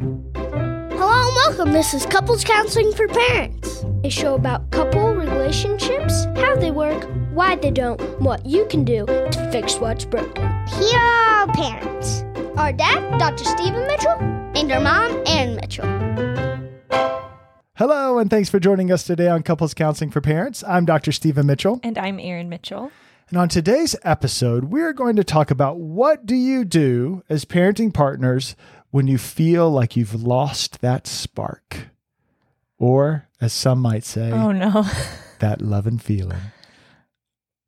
Hello and welcome. This is Couples Counseling for Parents, a show about couple relationships, how they work, why they don't, what you can do to fix what's broken. Here are our parents our dad, Dr. Stephen Mitchell, and our mom, Erin Mitchell. Hello, and thanks for joining us today on Couples Counseling for Parents. I'm Dr. Stephen Mitchell. And I'm Erin Mitchell. And on today's episode, we're going to talk about what do you do as parenting partners when you feel like you've lost that spark? Or, as some might say, oh no, that love and feeling.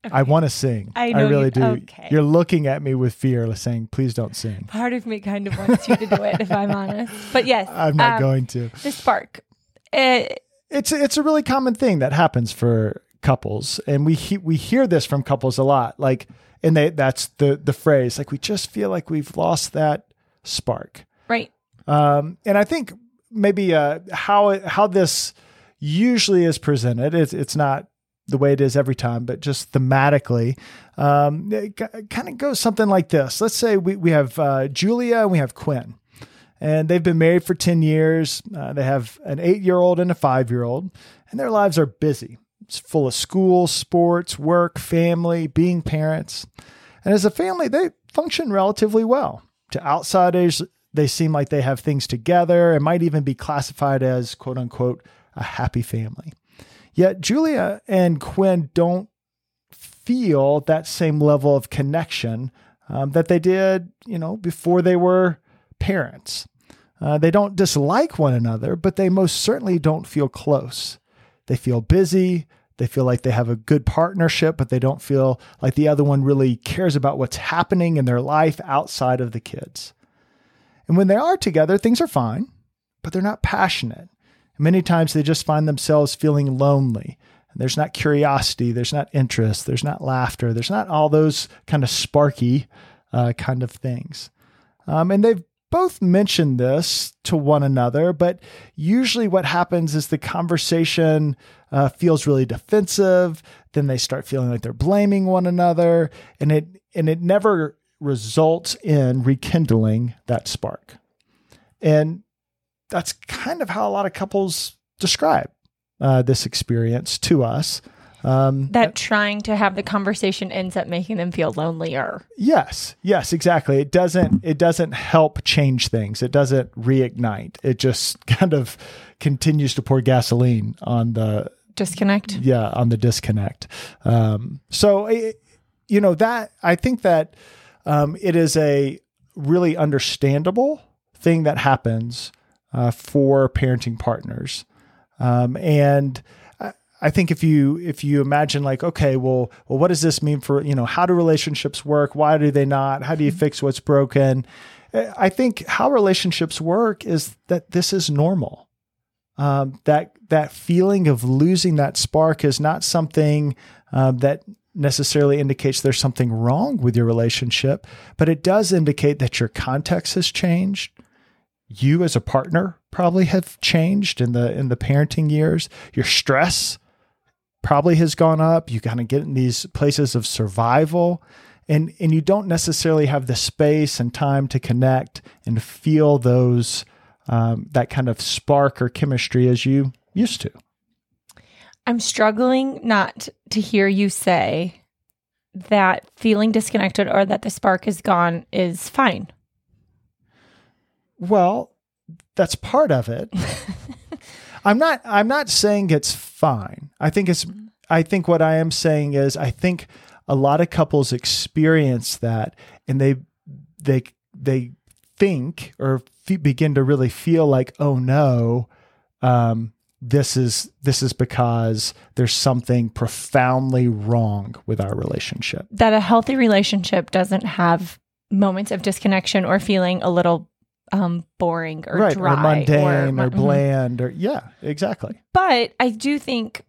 Okay. I want to sing. I, I really you, do. Okay. You're looking at me with fear, saying, "Please don't sing." Part of me kind of wants you to do it, if I'm honest. But yes, I'm not um, going to. The spark. It, it's it's a really common thing that happens for couples, and we he, we hear this from couples a lot. Like, and they that's the the phrase. Like, we just feel like we've lost that spark. Right. Um, and I think maybe uh, how how this usually is presented. It's it's not the way it is every time, but just thematically, um, it kind of goes something like this. Let's say we, we have uh, Julia and we have Quinn, and they've been married for 10 years. Uh, they have an eight year old and a five year old, and their lives are busy. It's full of school, sports, work, family, being parents. And as a family, they function relatively well. To outsiders, they seem like they have things together and might even be classified as quote unquote a happy family. Yet Julia and Quinn don't feel that same level of connection um, that they did, you know, before they were parents. Uh, they don't dislike one another, but they most certainly don't feel close. They feel busy. They feel like they have a good partnership, but they don't feel like the other one really cares about what's happening in their life outside of the kids. And when they are together, things are fine, but they're not passionate. Many times they just find themselves feeling lonely. There's not curiosity, there's not interest, there's not laughter, there's not all those kind of sparky uh, kind of things. Um, and they've both mentioned this to one another, but usually what happens is the conversation uh, feels really defensive. Then they start feeling like they're blaming one another, and it and it never results in rekindling that spark. And that's kind of how a lot of couples describe uh, this experience to us. Um, that trying to have the conversation ends up making them feel lonelier. Yes, yes, exactly. It doesn't. It doesn't help change things. It doesn't reignite. It just kind of continues to pour gasoline on the disconnect. Yeah, on the disconnect. Um, so, it, you know that I think that um, it is a really understandable thing that happens uh, for parenting partners. Um, and I think if you if you imagine like okay well well what does this mean for you know how do relationships work why do they not how do you mm-hmm. fix what's broken I think how relationships work is that this is normal um, that that feeling of losing that spark is not something um, that necessarily indicates there's something wrong with your relationship but it does indicate that your context has changed you as a partner probably have changed in the in the parenting years. Your stress probably has gone up. You kind of get in these places of survival and and you don't necessarily have the space and time to connect and feel those um, that kind of spark or chemistry as you used to. I'm struggling not to hear you say that feeling disconnected or that the spark is gone is fine. Well, that's part of it. I'm not I'm not saying it's fine. I think it's I think what I am saying is I think a lot of couples experience that and they they they think or f- begin to really feel like oh no um, this is this is because there's something profoundly wrong with our relationship. That a healthy relationship doesn't have moments of disconnection or feeling a little um, boring or right, dry or mundane or, or mm-hmm. bland or yeah, exactly. But I do think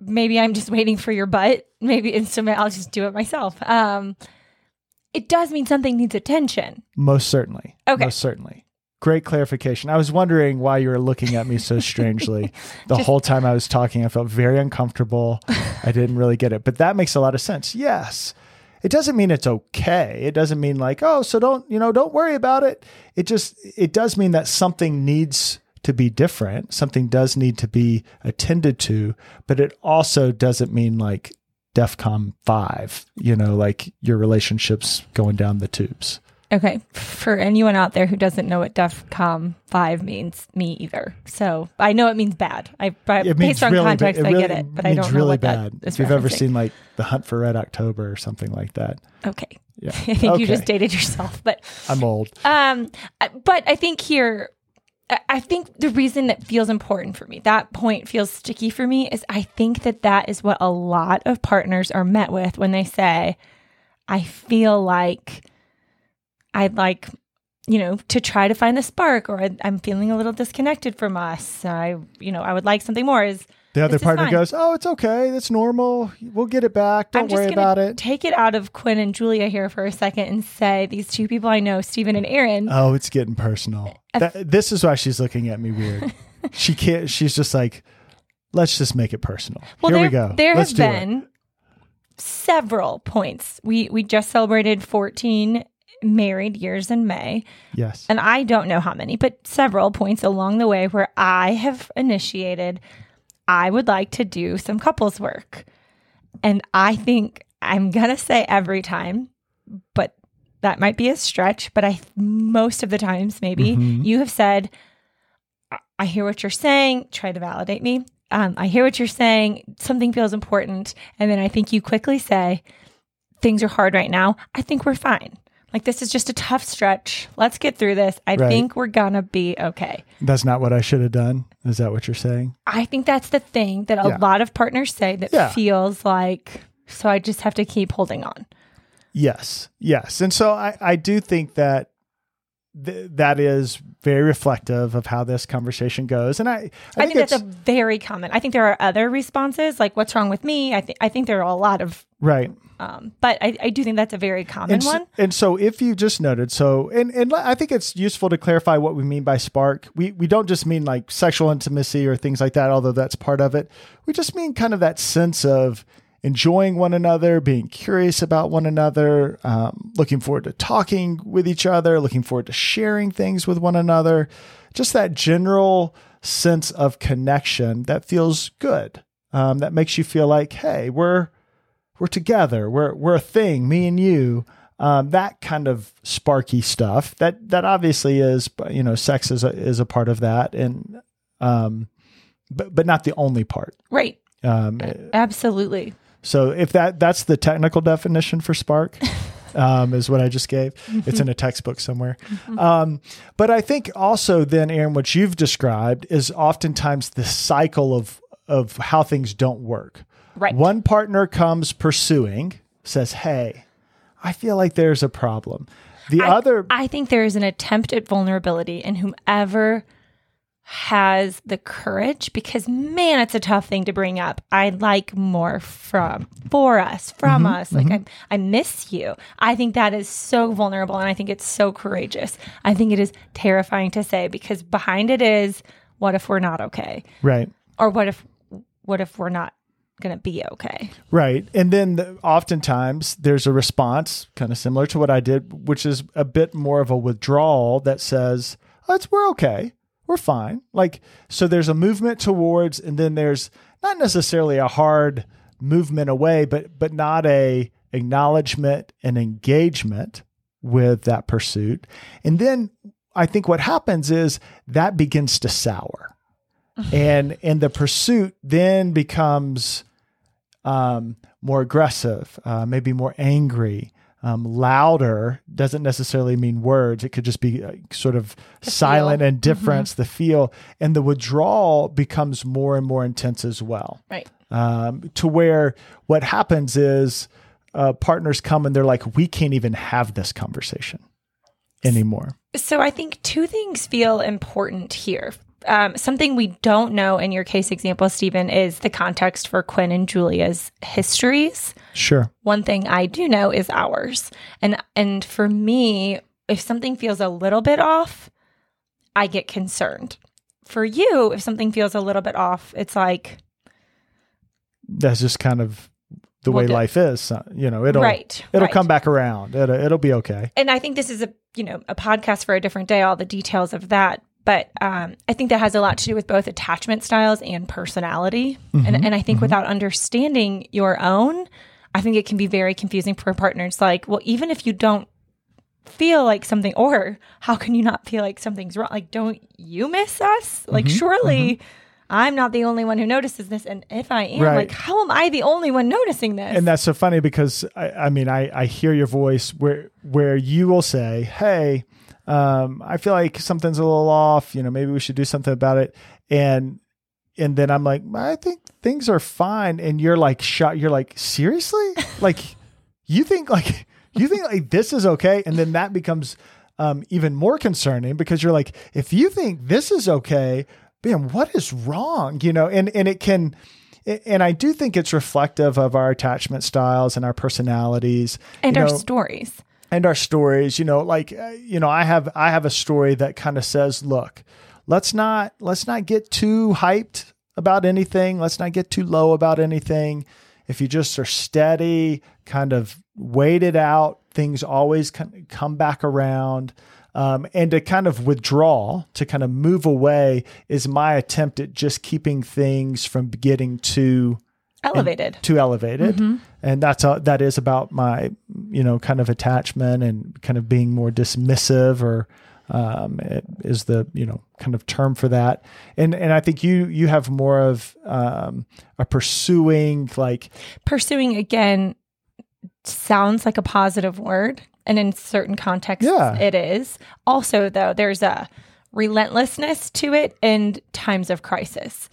maybe I'm just waiting for your butt. Maybe instantly I'll just do it myself. Um, it does mean something needs attention. Most certainly. Okay. Most certainly. Great clarification. I was wondering why you were looking at me so strangely. the just, whole time I was talking, I felt very uncomfortable. I didn't really get it, but that makes a lot of sense. Yes. it doesn't mean it's okay. It doesn't mean like, oh, so don't, you know, don't worry about it. It just, it does mean that something needs to be different. Something does need to be attended to, but it also doesn't mean like DEFCON 5, you know, like your relationships going down the tubes. Okay. For anyone out there who doesn't know what DEFCON 5 means, me either. So I know it means bad. I, It based on really ba- context, it I really get it, but I don't know really what bad. that is if you've ever seen like The Hunt for Red October or something like that. Okay. Yeah. I think you just dated yourself. But I'm old. Um, but I think here, I- I think the reason that feels important for me, that point feels sticky for me, is I think that that is what a lot of partners are met with when they say, I feel like I'd like, you know, to try to find the spark, or I- I'm feeling a little disconnected from us. I, you know, I would like something more. Is The other partner goes, "Oh, it's okay. That's normal. We'll get it back. Don't I'm just worry about it." Take it out of Quinn and Julia here for a second and say these two people I know, Stephen and Erin. Oh, it's getting personal. That, this is why she's looking at me weird. she can't. She's just like, "Let's just make it personal." Well, Here there, we go. There Let's have do it. been several points. We we just celebrated 14 married years in May, Yes. and I don't know how many, but several points along the way where I have initiated I would like to do some couples work. And I think I'm going to say every time, but that might be a stretch, but I most of the times maybe Mhm. you have said "I- I hear what you're saying, try to validate me. Um, I hear what you're saying, something feels important, and then I think you quickly say things are hard right now. I think we're fine. Like this is just a tough stretch. Let's get through this. I Right. think we're gonna be okay. That's not what I should have done. Is that what you're saying? I think that's the thing that a Yeah. lot of partners say that Yeah. feels like so I just have to keep holding on. Yes. Yes. And so I, I do think that th- that is very reflective of how this conversation goes. And I, I, I, think, that's a very common. I think there are other responses like "What's wrong with me?" I think I think there are a lot of, right. um, but I, I do think that's a very common and so, one. and so if you just noted so and and I think it's useful to clarify what we mean by spark. We we don't just mean like sexual intimacy or things like that, although that's part of it. We just mean kind of that sense of enjoying one another, being curious about one another, um, looking forward to talking with each other, looking forward to sharing things with one another. Just that general sense of connection that feels good. Um, that makes you feel like, hey, we're we're together. We're we're a thing, me and you. Um, that kind of sparky stuff. That that obviously is, you know, sex is a, is a part of that, and um, but but not the only part. Right. Um, Absolutely. So if that that's the technical definition for spark, um, is what I just gave. It's in a textbook somewhere. Um, but I think also then, Erin, what you've described is oftentimes the cycle of of how things don't work. Right. One partner comes pursuing, says, "Hey, I feel like there's a problem." The I, other, I think there is an attempt at vulnerability in whomever has the courage because man it's a tough thing to bring up. I'd like more from for us from Mm-hmm, us. Like I, I miss you. I think that is so vulnerable and i think it's so courageous. I think it is terrifying to say because behind it is what if we're not okay? Right, or what if what if we're not gonna be okay? Right. And then the, oftentimes there's a response kind of similar to what I did, which is a bit more of a withdrawal that says, oh, it's, we're okay. We're fine. Like, so there's a movement towards, and then there's not necessarily a hard movement away, but, but not a acknowledgement and engagement with that pursuit. And then I think what happens is that begins to sour. and and the pursuit then becomes um, more aggressive, uh, maybe more angry, um, louder. Doesn't necessarily mean words. It could just be uh, sort of silent feel. indifference, the feel, and the withdrawal becomes more and more intense as well. right Um, to where what happens is uh, partners come and they're like, we can't even have this conversation anymore. So I think two things feel important here. Um, something we don't know in your case example, Stephen, is the context for Quinn and Julia's histories. Sure. One thing I do know is ours, and and for me, if something feels a little bit off, I get concerned. For you, if something feels a little bit off, it's like That's just kind of the We'll way do- life is. You know, it'll Right, it'll right. come back around. It'll, it'll be okay. and I think this is a you know a podcast for a different day, all the details of that. But um, I think that has a lot to do with both attachment styles and personality. And, mm-hmm. and I think mm-hmm. without understanding your own, I think it can be very confusing for partners. Like, well, even if you don't feel like something, or how can you not feel like something's wrong? Like, don't you miss us? Like, mm-hmm. surely. I'm not the only one who notices this, and if I am, Right. like, how am I the only one noticing this? And that's so funny because I, I mean I, I hear your voice where where you will say, Hey, um, I feel like something's a little off, you know, maybe we should do something about it. And and then I'm like, I think things are fine. And you're like shot you're like, seriously? like you think like you think like this is okay? And then that becomes um, even more concerning because you're like, if you think this is okay, man, what is wrong? You know, and and it can and I do think it's reflective of our attachment styles and our personalities and you our stories. And our stories. You know, like uh, you know, I have I have a story that kind of says, look, let's not let's not get too hyped about anything. Let's not get too low about anything. If you just are steady, kind of wait it out, things always come back around. Um, and to kind of withdraw, to kind of move away, is my attempt at just keeping things from getting too Elevated. too elevated and that's a, that is about my you know kind of attachment and kind of being more dismissive or um, it is the you know kind of term for that. And and I think you you have more of um, a pursuing like pursuing again sounds like a positive word and in certain contexts Yeah. it is. Also though there's a relentlessness to it in times of crisis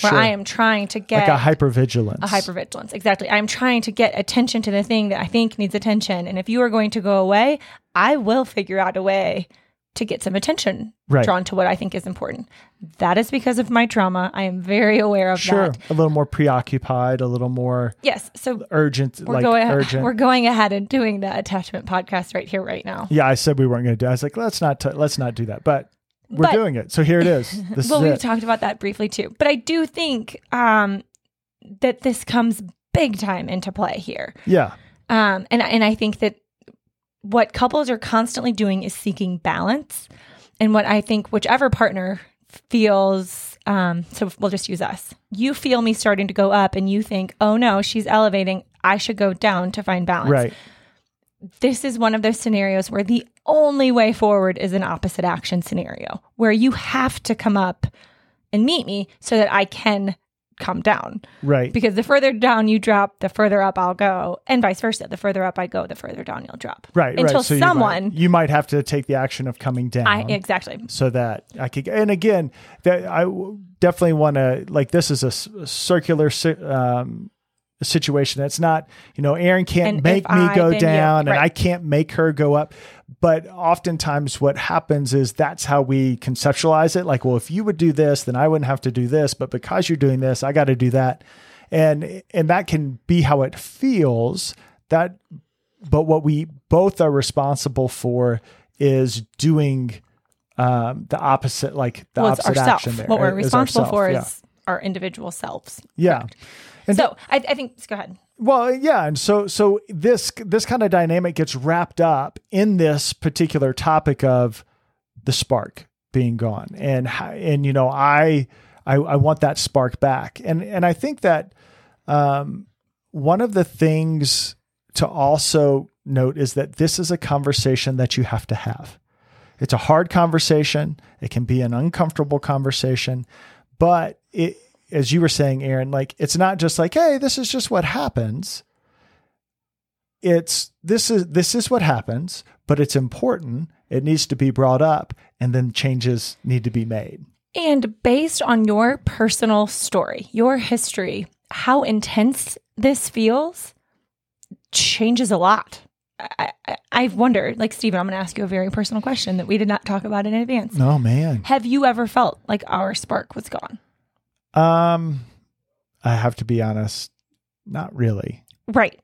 where Sure. i am trying to get like a hypervigilance. A hypervigilance exactly. I'm trying to get attention to the thing that i think needs attention. And if you are going to go away i will figure out a way to get some attention Right. drawn to what i think is important. That is because of my trauma. I am very aware of sure. that. A little more preoccupied a little more yes. So urgent we're like going urgent. we're going ahead and doing the attachment podcast right here right now. Yeah I said we weren't going to do it. I was like let's not t- let's not do that. But we're But- doing it. So here it is. This well is we've talked about that briefly too. But i do think um that this comes big time into play here. Yeah. Um and and i think that what couples are constantly doing is seeking balance. And what i think whichever partner feels um so we'll just use us. You feel me starting to go up and you think oh no she's elevating. I should go down to find balance. Right this is one of those scenarios where the only way forward is an opposite action scenario where you have to come up and meet me so that I can come down. right Because the further down you drop, the further up I'll go, and vice versa. The further up I go, the further down you'll drop. Right, Until right. So you might- someone, you might, have to take the action of coming down. I exactly. so that I could. And again, that I definitely want to like. This is a, circular um, situation. It's not you know Erin can't And make me I, go down, and I can't make her go up. But oftentimes, what happens is that's how we conceptualize it. Like, well, if you would do this, then I wouldn't have to do this. But because you're doing this, I got to do that. And and that can be how it feels. That but what we both are responsible for is doing um, the opposite, like the Well, opposite ourself. action. There What we're responsible ourself, for yeah. is our individual selves. yeah. And So I, I think, go ahead. well, yeah, and so so this this kind of dynamic gets wrapped up in this particular topic of the spark being gone, and and you know I I, I want that spark back, and and I think that um, one of the things to also note is that this is a conversation that you have to have. It's a hard conversation. It can be an uncomfortable conversation, but it, as you were saying, Erin, like it's not just like, hey, this is just what happens. It's this is this is what happens, but it's important. It needs to be brought up, and then changes need to be made. And based on your personal story, your history, how intense this feels changes a lot. I, I, I've wondered, like, Stephen, I'm going to ask you a very personal question that we did not talk about in advance. Oh man, Have you ever felt like our spark was gone? Um, I have to be honest, not really. Right.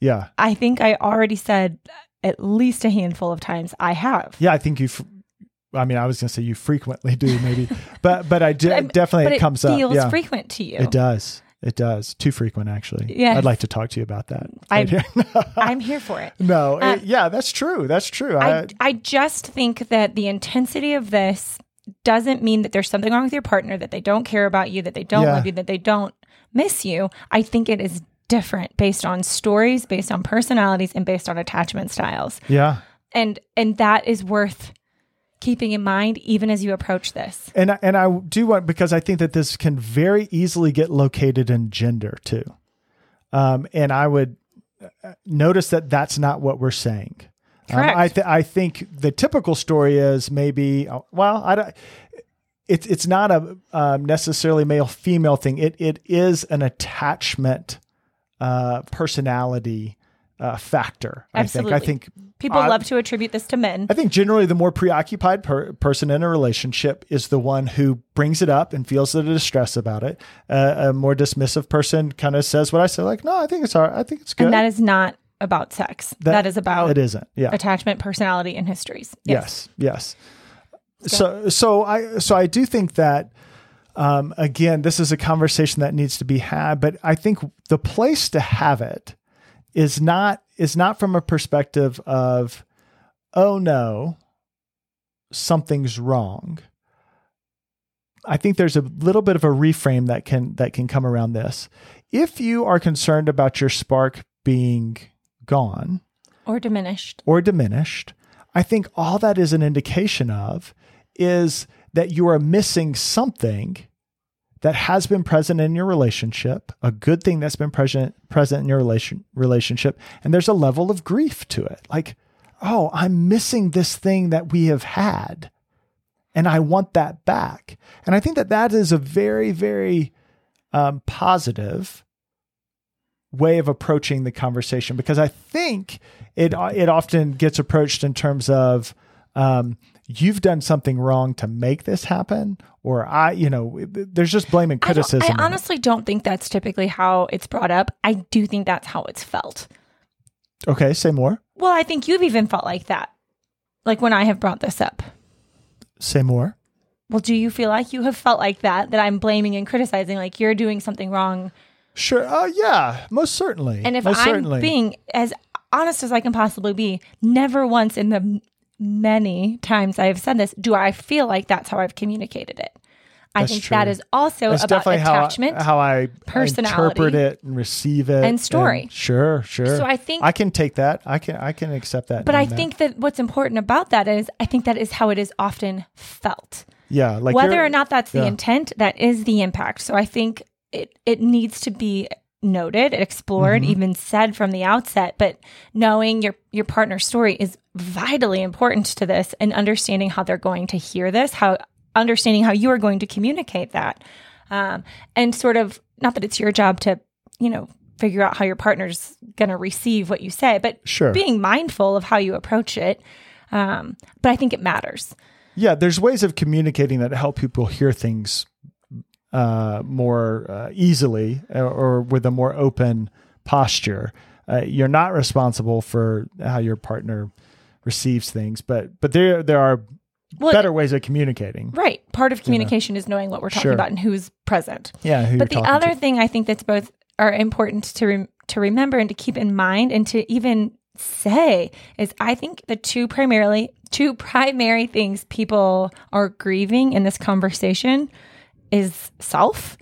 Yeah, I think I already said at least a handful of times I have. yeah. I think you. f- I mean, I was gonna say you frequently do, maybe, but but I do, I'm- definitely but it it comes feels up. Yeah, frequent to you. it does. It does. Too frequent, actually. Yeah. I'd like to talk to you about that. I- right here. I'm here for it. no, it- yeah, that's true. That's true. I, I, I just think that the intensity of this doesn't mean that there's something wrong with your partner, that they don't care about you, that they don't Yeah. love you, that they don't miss you. I think it is different based on stories, based on personalities, and based on attachment styles. yeah. And and that is worth keeping in mind even as you approach this. And I- and I do want because I think that this can very easily get located in gender too, um, and I would uh, notice that that's not what we're saying. Um, I th- I think the typical story is maybe uh, well I don't. It's it's not a um, necessarily male female thing. It it is an attachment uh, personality uh, factor. Absolutely. I think I think People I- love to attribute this to men. I think generally the more preoccupied per- person in a relationship is the one who brings it up and feels the distress about it. Uh, a more dismissive person kind of says what I say, like, no, I think it's all right. I think it's good. And that is not about sex. that is about it isn't. Yeah. attachment, personality, and histories. Yes. Yes. So, so I, so I do think that, um, again, this is a conversation that needs to be had, but I think the place to have it is not, is not from a perspective of, oh no, something's wrong. I think there's a little bit of a reframe that can, that can come around this. If you are concerned about your spark being gone, Or diminished. or diminished, I think all that is an indication of is that you are missing something that has been present in your relationship, a good thing that's been present present in your relation relationship, and there's a level of grief to it. Like, oh, I'm missing this thing that we have had, and I want that back. And I think that that is a very, very um, positive way of approaching the conversation because I think it it often gets approached in terms of um, you've done something wrong to make this happen, or I, you know, there's just blame and I, don't- criticism. I in it. honestly don't think that's typically how it's brought up. I do think that's how it's felt. okay, say more. Well, I think you've even felt like that. Like when I have brought this up. Say more. Well, do you feel like you have felt like that, that I'm blaming and criticizing, like you're doing something wrong? Sure. Oh, yeah. Most certainly. And if most I'm certainly. being as honest as I can possibly be, never once in the many times I have said this do I feel like that's how I've communicated it. I That's think true. that is also That's about definitely attachment. how I, how I personality, interpret it and receive it and story. sure, sure. So I think- I can take that. I can I can accept that. but I that. think that what's important about that is I think that is how it is often felt. yeah, like whether or not that's the yeah. intent that is the impact so i think it it needs to be noted explored Mm-hmm. even said from the outset but knowing your your partner's story is vitally important to this and understanding how they're going to hear this how understanding how you are going to communicate that um, and sort of not that it's your job to you know figure out how your partner's going to receive what you say but Sure. being mindful of how you approach it um, but i think it matters Yeah, there's ways of communicating that help people hear things uh, more uh, easily or, or with a more open posture. Uh, you're not responsible for how your partner receives things, but but there there are well, better ways of communicating. Right. Part of communication is knowing what we're talking Sure. about and who's present. Yeah, who but the other to. thing I think that's both are important to rem- to remember and to keep in mind and to even say is I think the two primarily two primary things people are grieving in this conversation is self.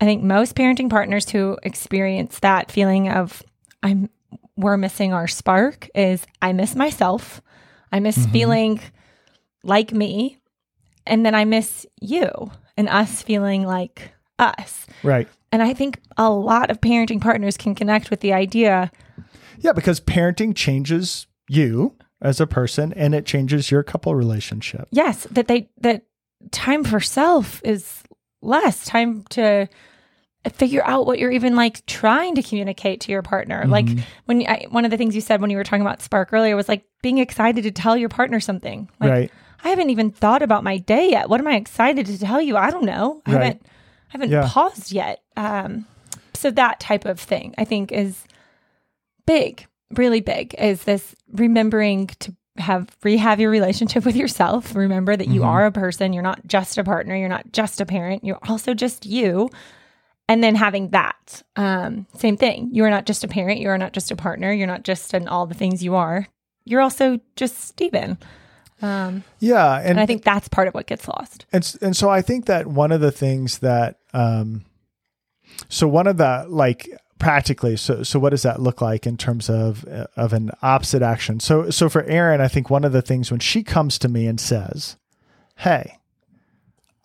I think most parenting partners who experience that feeling of I'm we're missing our spark is I miss myself. I miss Mm-hmm. feeling like me and then I miss you and us feeling like us. right. And I think a lot of parenting partners can connect with the idea Yeah, because parenting changes you as a person and it changes your couple relationship. yes that they that time for self is less time to figure out what you're even like trying to communicate to your partner. Like when I, one of the things you said when you were talking about spark earlier was like being excited to tell your partner something. Like right. i haven't even thought about my day yet. What am i excited to tell you? I don't know. I Right. haven't i haven't Yeah. paused yet. Um so that type of thing i think is big really big is this remembering to have rehab your relationship with yourself. Remember that you Mhm. are a person. You're not just a partner. You're not just a parent. You're also just you. And then having that um, same thing. You are not just a parent. You are not just a partner. You're not just in all the things you are. You're also just stephen um, Yeah, and, and i think that's part of what gets lost. And and so I think that one of the things that um, so one of the like practically so so what does that look like in terms of of an opposite action? So so for Erin, I think one of the things when she comes to me and says, "Hey,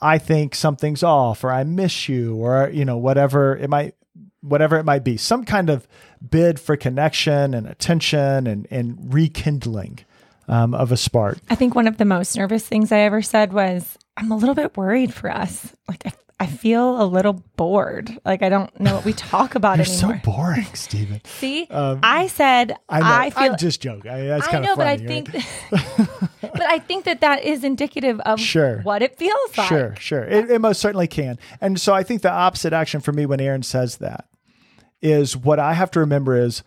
I think something's off or I miss you or you know whatever it might whatever it might be, some kind of bid for connection and attention and and rekindling um, of a spark." i think one of the most nervous things i ever said was i'm a little bit worried for us like i, I feel a little bored like i don't know what we talk about You're anymore so boring, Stephen. see Um, i said I know. I feel I'm just joking. I, that's I know, of but I funny. think, right? but I think that that is indicative of Sure. what it feels like. sure, sure. It, it most certainly can. And so I think the opposite action for me when Erin says that is what I have to remember is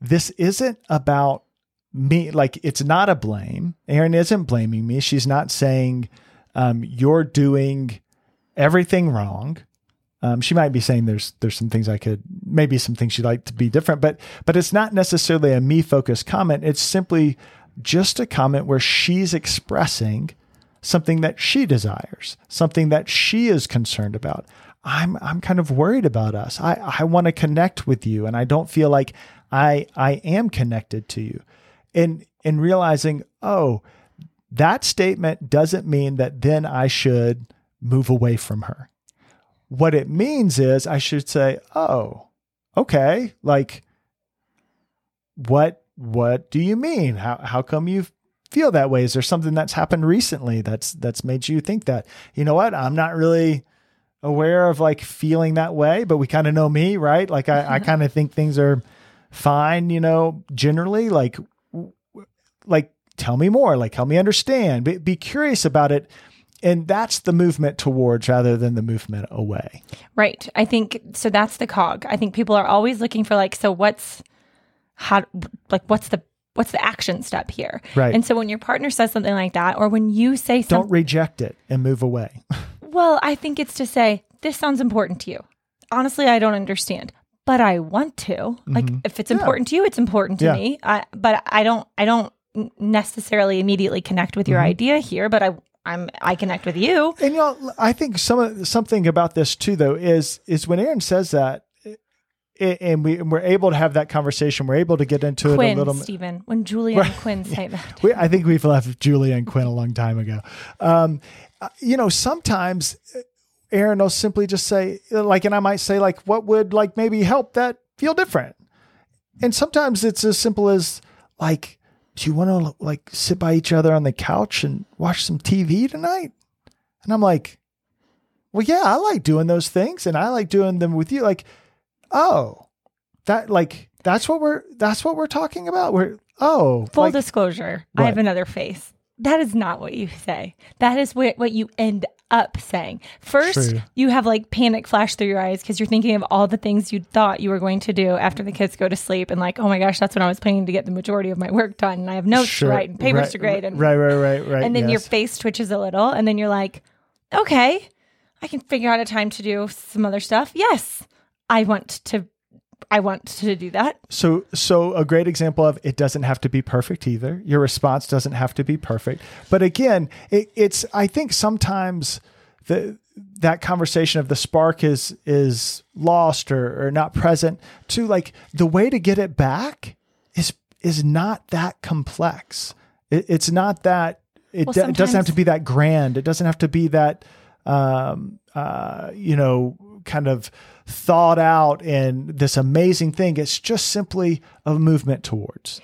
this isn't about me. Like it's not a blame. Erin isn't blaming me. She's not saying um, you're doing everything wrong. Um, she might be saying there's there's some things I could maybe some things she'd like to be different, but but it's not necessarily a me focused comment. It's simply just a comment where she's expressing something that she desires, something that she is concerned about. I'm I'm kind of worried about us. I I want to connect with you, and I don't feel like I I am connected to you. And in realizing, oh, that statement doesn't mean that then I should move away from her. What it means is I should say, "Oh, okay, like what what do you mean? How how come you feel that way? Is there something that's happened recently that's that's made you think that? You know what? I'm not really aware of like feeling that way, but we kind of know me, right? Like I, I mm-hmm. kind of think things are fine, you know, generally. Like like tell me more, like help me understand. Be, be curious about it. And that's the movement towards rather than the movement away. Right. I think so. That's the cog. I think people are always looking for like, so what's how, like, what's the what's the action step here? Right. And so when your partner says something like that, or when you say something, Don't reject it and move away. well, I think it's to say this sounds important to you. Honestly, I don't understand, but I want to. Like, if it's Yeah. important to you, it's important to Yeah. me. I, but I don't. I don't necessarily immediately connect with your Mm-hmm. idea here, but I. I'm I connect with you. And you know, I think some something about this too, though, is is when Erin says that, i- and we and we're able to have that conversation, we're able to get into it a Quinn, little. Stephen, when Julia and Quinn say that. We, I think we've left Julia and Quinn a long time ago. Um, uh, you know, sometimes uh, Erin will simply just say, like, and I might say, like, what would like maybe help that feel different? And sometimes it's as simple as like, do you want to like sit by each other on the couch and watch some TV tonight? And I'm like, well, yeah, I like doing those things and I like doing them with you. Like, oh, that like that's what we're that's what we're talking about. We're oh, Full like, disclosure, I have another face. That is not what you say. That is what, what you end up saying. First, True. you have like panic flash through your eyes because you're thinking of all the things you thought you were going to do after the kids go to sleep. And like, oh my gosh, that's when I was planning to get the majority of my work done. And I have notes Sure. to write and papers Right, to grade. And, right, right, right, right. and then your face twitches a little. And then you're like, okay, I can figure out a time to do some other stuff. Yes, I want to. I want to do that. So, so a great example of it doesn't have to be perfect either. Your response doesn't have to be perfect. But again, it, it's I think sometimes the that conversation of the spark is is lost or, or not present. To like the way to get it back is is not that complex. It, it's not that it, Well, it doesn't have to be that grand. It doesn't have to be that um, uh, you know kind of thought out and this amazing thing. It's just simply a movement towards.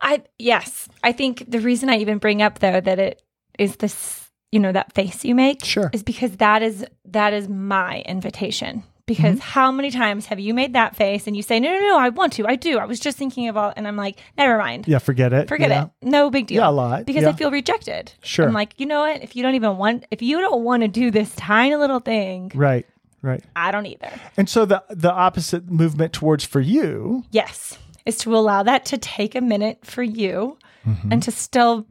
I yes, I think the reason I even bring up though that it is this, you know, that face you make Sure. is because that is that is my invitation. Because Mm-hmm. how many times have you made that face and you say, No, no, no, I want to, I do. I was just thinking of all and I'm like, never mind. Yeah, forget it. Forget Yeah. it. No big deal. Yeah, a lot. Because Yeah. I feel rejected. Sure. I'm like, you know what? If you don't even want if you don't want to do this tiny little thing, Right. Right. I don't either. And so the the opposite movement towards for you, Yes. Is to allow that to take a minute for you Mm-hmm. and to still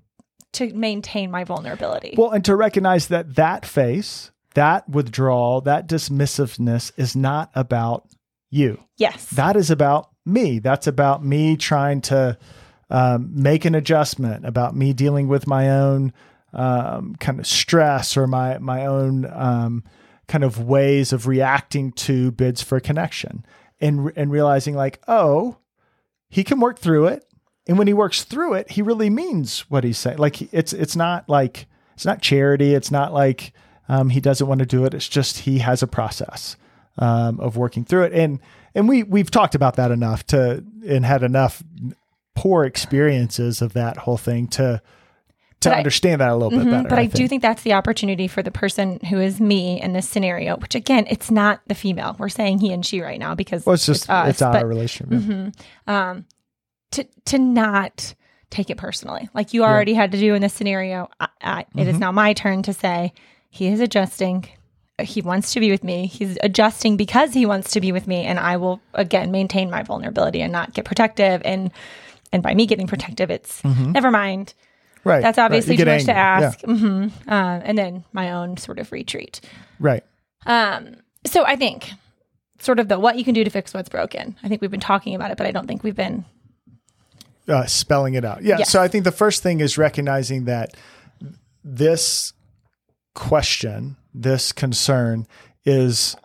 to maintain my vulnerability. well, and to recognize that that face that withdrawal, that dismissiveness is not about you. Yes. That is about me. That's about me trying to um, make an adjustment, about me dealing with my own um, kind of stress or my my own um, kind of ways of reacting to bids for connection, and and realizing like, oh, he can work through it, and when he works through it, he really means what he's saying. Like it's it's not like it's not charity. It's not like um, he doesn't want to do it. It's just he has a process um, of working through it, and and we we've talked about that enough to and had enough poor experiences of that whole thing to to But I- understand that a little bit better. but I, do think. that's the opportunity for the person who is me in this scenario, which again, it's not the female. We're saying he and she right now because well, it's just us, it's out but of relationship. yeah. um, to to not take it personally, like you already had to do in this scenario. I, I, it Mm-hmm. is now my turn to say he is adjusting. He wants to be with me. He's adjusting because he wants to be with me, and I will again maintain my vulnerability and not get protective. And and by me getting protective, it's never mind. Right. That's Mm-hmm. right. obviously too much to angry. ask. hmm Uh, and then my own sort of retreat. Right. Um, so I think sort of the what you can do to fix what's broken. I think we've been talking about it, but I don't think we've been. uh, spelling it out. Yeah. Yes. So I think the first thing is recognizing that this question, this concern is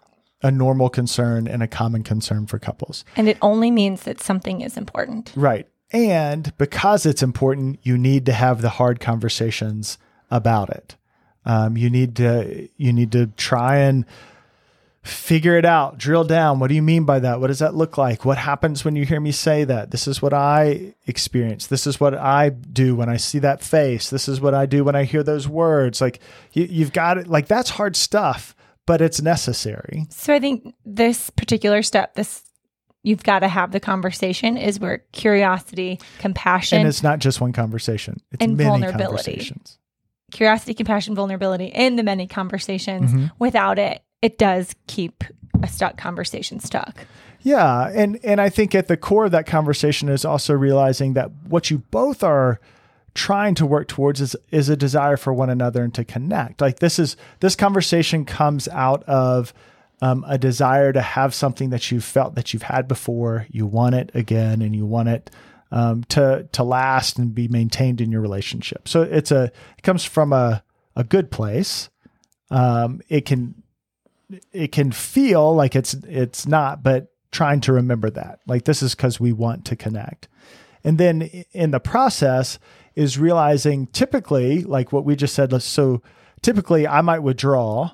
a normal concern and a common concern for couples. And it only means that something is important. Right. And because it's important, you need to have the hard conversations about it. Um, you need to you need to try and figure it out, drill down. What do you mean by that? What does that look like? What happens when you hear me say that? This is what I experience. This is what I do when I see that face. This is what I do when I hear those words. Like you, you've got it. Like that's hard stuff, but it's necessary. So I think this particular step, this you've got to have the conversation, is where curiosity, compassion, And it's not just one conversation. It's And many vulnerability. conversations. curiosity, compassion, vulnerability in the many conversations. Mm-hmm. Without it, it does keep a stuck conversation stuck. Yeah, and and I think at the core of that conversation is also realizing that what you both are trying to work towards is is a desire for one another and to connect. Like this is this conversation comes out of um, a desire to have something that you felt that you've had before. You want it again, and you want it um, to to last and be maintained in your relationship. So it's a it comes from a a good place. Um, it can it can feel like it's it's not but trying to remember that like this is because we want to connect and then in the process is realizing typically like what we just said so typically i might withdraw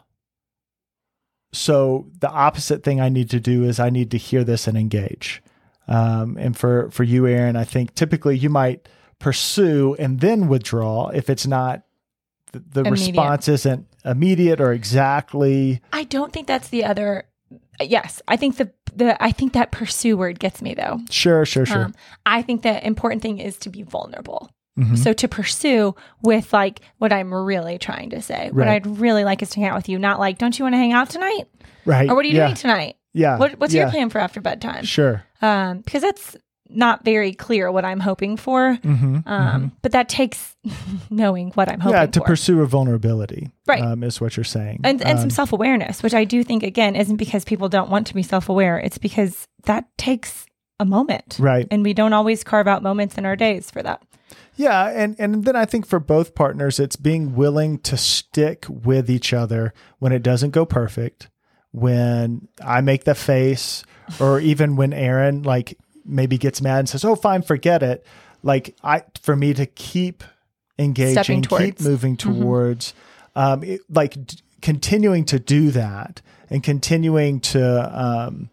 so the opposite thing i need to do is i need to hear this and engage um, and for for you erin i think typically you might pursue and then withdraw if it's not the, the response isn't immediate or exactly I don't think that's the other. Yes, I think the the I think that pursue word gets me though. Sure, sure, sure. Um, I think the important thing is to be vulnerable. Mhm. So to pursue with like what I'm really trying to say, what I'd really like is to hang out with you, not like, don't you want to hang out tonight, right. or what are you yeah. doing tonight? Yeah. What, what's yeah. your plan for after bedtime? Sure. Um, because that's not very clear what I'm hoping for. hmm Um, but that takes knowing what I'm hoping yeah, to for. pursue a vulnerability. Right. Um, is what you're saying. and and some Um, self awareness, which I do think again isn't because people don't want to be self aware. It's because that takes a moment, Right. And we don't always carve out moments in our days for that. Yeah, and and then I think for both partners, it's being willing to stick with each other when it doesn't go perfect. When I make the face, or even when Erin like maybe gets mad and says, "Oh, fine, forget it." Like I, for me to keep engaging, keep moving towards, um, it, like d- continuing to do that and continuing to um,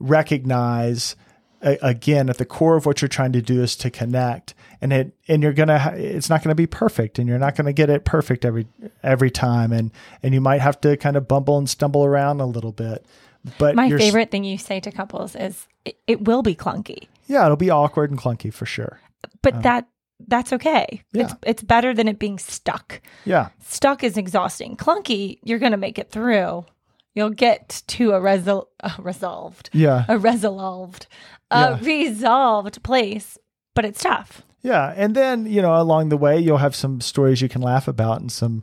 recognize again at the core of what you're trying to do is to connect and it and you're gonna it's not gonna be perfect and you're not gonna get it perfect every every time and and you might have to kind of bumble and stumble around a little bit but My favorite thing you say to couples is it, it will be clunky, yeah it'll be awkward and clunky for sure but um, that that's okay. It's Yeah. it's better than it being stuck. yeah Stuck is exhausting. Clunky, you're gonna make it through. You'll get to a resol- a resolved, yeah a resolved, a resolved place, but it's tough. Yeah, and then you know along the way you'll have some stories you can laugh about and some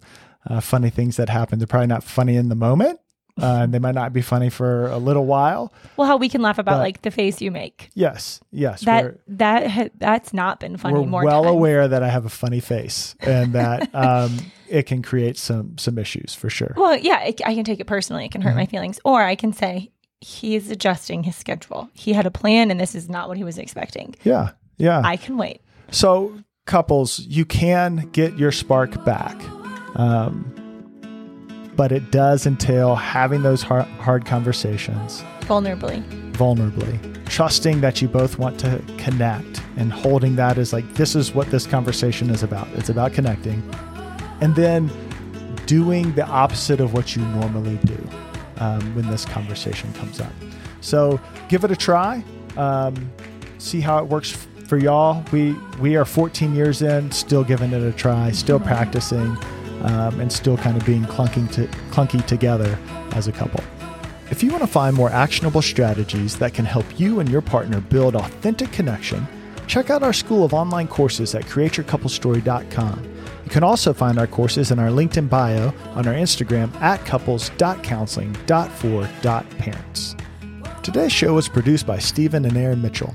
uh, funny things that happen. They're probably not funny in the moment. Uh, and they might not be funny for a little while. Well, how we can laugh about But- like the face you make. Yes, yes. That that ha- that's not been funny we're more well times. aware that I have a funny face and that um, it can create some some issues for sure. Well, yeah, it, I can take it personally. It can hurt my feelings, or I can say he's adjusting his schedule. He had a plan, and this is not what he was expecting. Yeah, yeah. I can wait. So, couples, you can get your spark back. Um, but it does entail having those hard, hard conversations Vulnerably. vulnerably, trusting that you both want to connect and holding that as like, this is what this conversation is about. It's about connecting. And then doing the opposite of what you normally do um, when this conversation comes up. So give it a try. Um, see how it works for y'all. We we are 14 years in, still giving it a try, still practicing, um, and still kind of being clunking to clunky together as a couple. If you want to find more actionable strategies that can help you and your partner build authentic connection, check out our school of online courses at createyourcouplestory.com. You can also find our courses in our link in bio on our Instagram at couples.counseling.for.parents. Today's show was produced by Stephen and Erin Mitchell.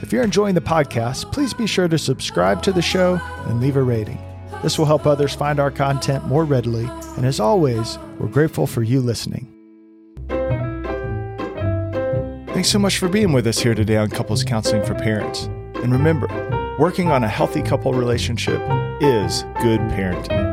If you're enjoying the podcast, please be sure to subscribe to the show and leave a rating. This will help others find our content more readily, and as always, we're grateful for you listening. Thanks so much for being with us here today on Couples Counseling for Parents. And remember, working on a healthy couple relationship is good parenting.